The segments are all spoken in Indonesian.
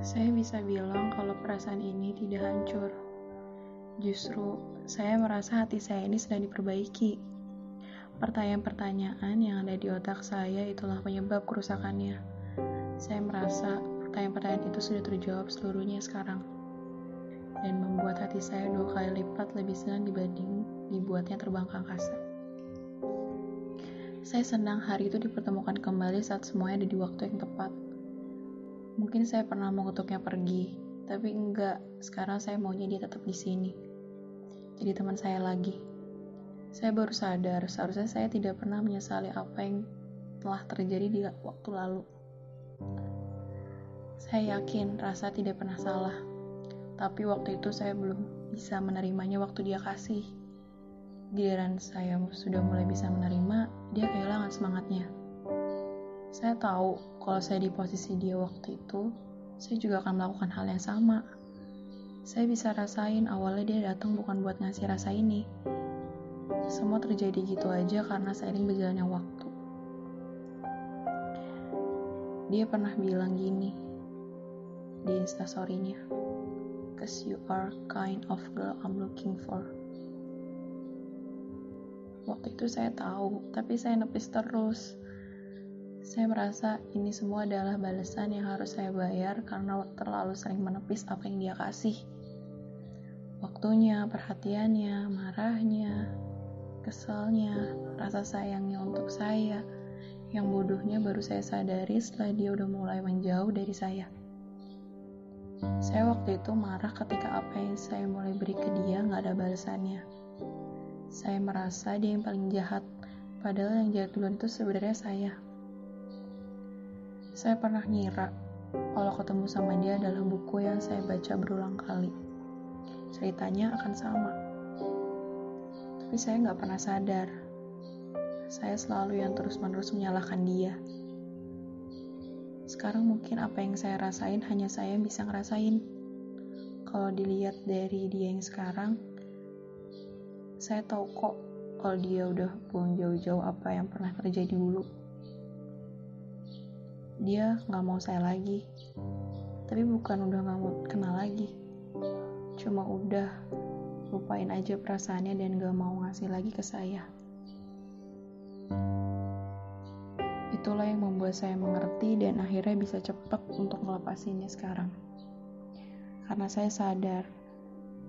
Saya bisa bilang kalau perasaan ini tidak hancur. Justru, saya merasa hati saya ini sedang diperbaiki. Pertanyaan-pertanyaan yang ada di otak saya itulah penyebab kerusakannya. Saya merasa pertanyaan-pertanyaan itu sudah terjawab seluruhnya sekarang. Dan membuat hati saya dua kali lipat lebih senang dibanding dibuatnya terbang ke angkasa. Saya senang hari itu dipertemukan kembali saat semuanya ada di waktu yang tepat. Mungkin saya pernah mengutuknya pergi, tapi enggak. Sekarang saya maunya dia tetap di sini. Jadi teman saya lagi. Saya baru sadar, seharusnya saya tidak pernah menyesali apa yang telah terjadi di waktu lalu. Saya yakin rasa tidak pernah salah, tapi waktu itu saya belum bisa menerimanya waktu dia kasih. Giliran saya sudah mulai bisa menerima, dia kehilangan semangatnya. Saya tahu kalau saya di posisi dia waktu itu, saya juga akan melakukan hal yang sama. Saya bisa rasain awalnya dia datang bukan buat ngasih rasa ini. Semua terjadi gitu aja karena seiring berjalannya waktu. Dia pernah bilang gini di instastorynya, Cause you are kind of girl I'm looking for. Waktu itu saya tahu, tapi saya nepis terus saya merasa ini semua adalah balasan yang harus saya bayar karena terlalu sering menepis apa yang dia kasih. Waktunya, perhatiannya, marahnya, keselnya, rasa sayangnya untuk saya. Yang bodohnya baru saya sadari setelah dia udah mulai menjauh dari saya. Saya waktu itu marah ketika apa yang saya mulai beri ke dia nggak ada balasannya. Saya merasa dia yang paling jahat, padahal yang jahat duluan itu sebenarnya saya. Saya pernah ngira kalau ketemu sama dia adalah buku yang saya baca berulang kali. Ceritanya akan sama. Tapi saya nggak pernah sadar. Saya selalu yang terus-menerus menyalahkan dia. Sekarang mungkin apa yang saya rasain hanya saya yang bisa ngerasain. Kalau dilihat dari dia yang sekarang, saya tahu kok kalau dia udah buang jauh-jauh apa yang pernah terjadi dulu. Dia nggak mau saya lagi. Tapi bukan udah nggak mau kenal lagi. Cuma udah lupain aja perasaannya dan gak mau ngasih lagi ke saya. Itulah yang membuat saya mengerti dan akhirnya bisa cepat untuk melepasinnya sekarang. Karena saya sadar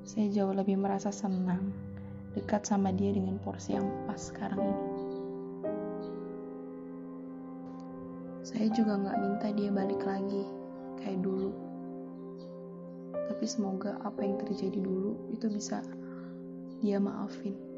saya jauh lebih merasa senang dekat sama dia dengan porsi yang pas sekarang ini Saya juga nggak minta dia balik lagi kayak dulu. Tapi semoga apa yang terjadi dulu itu bisa dia maafin.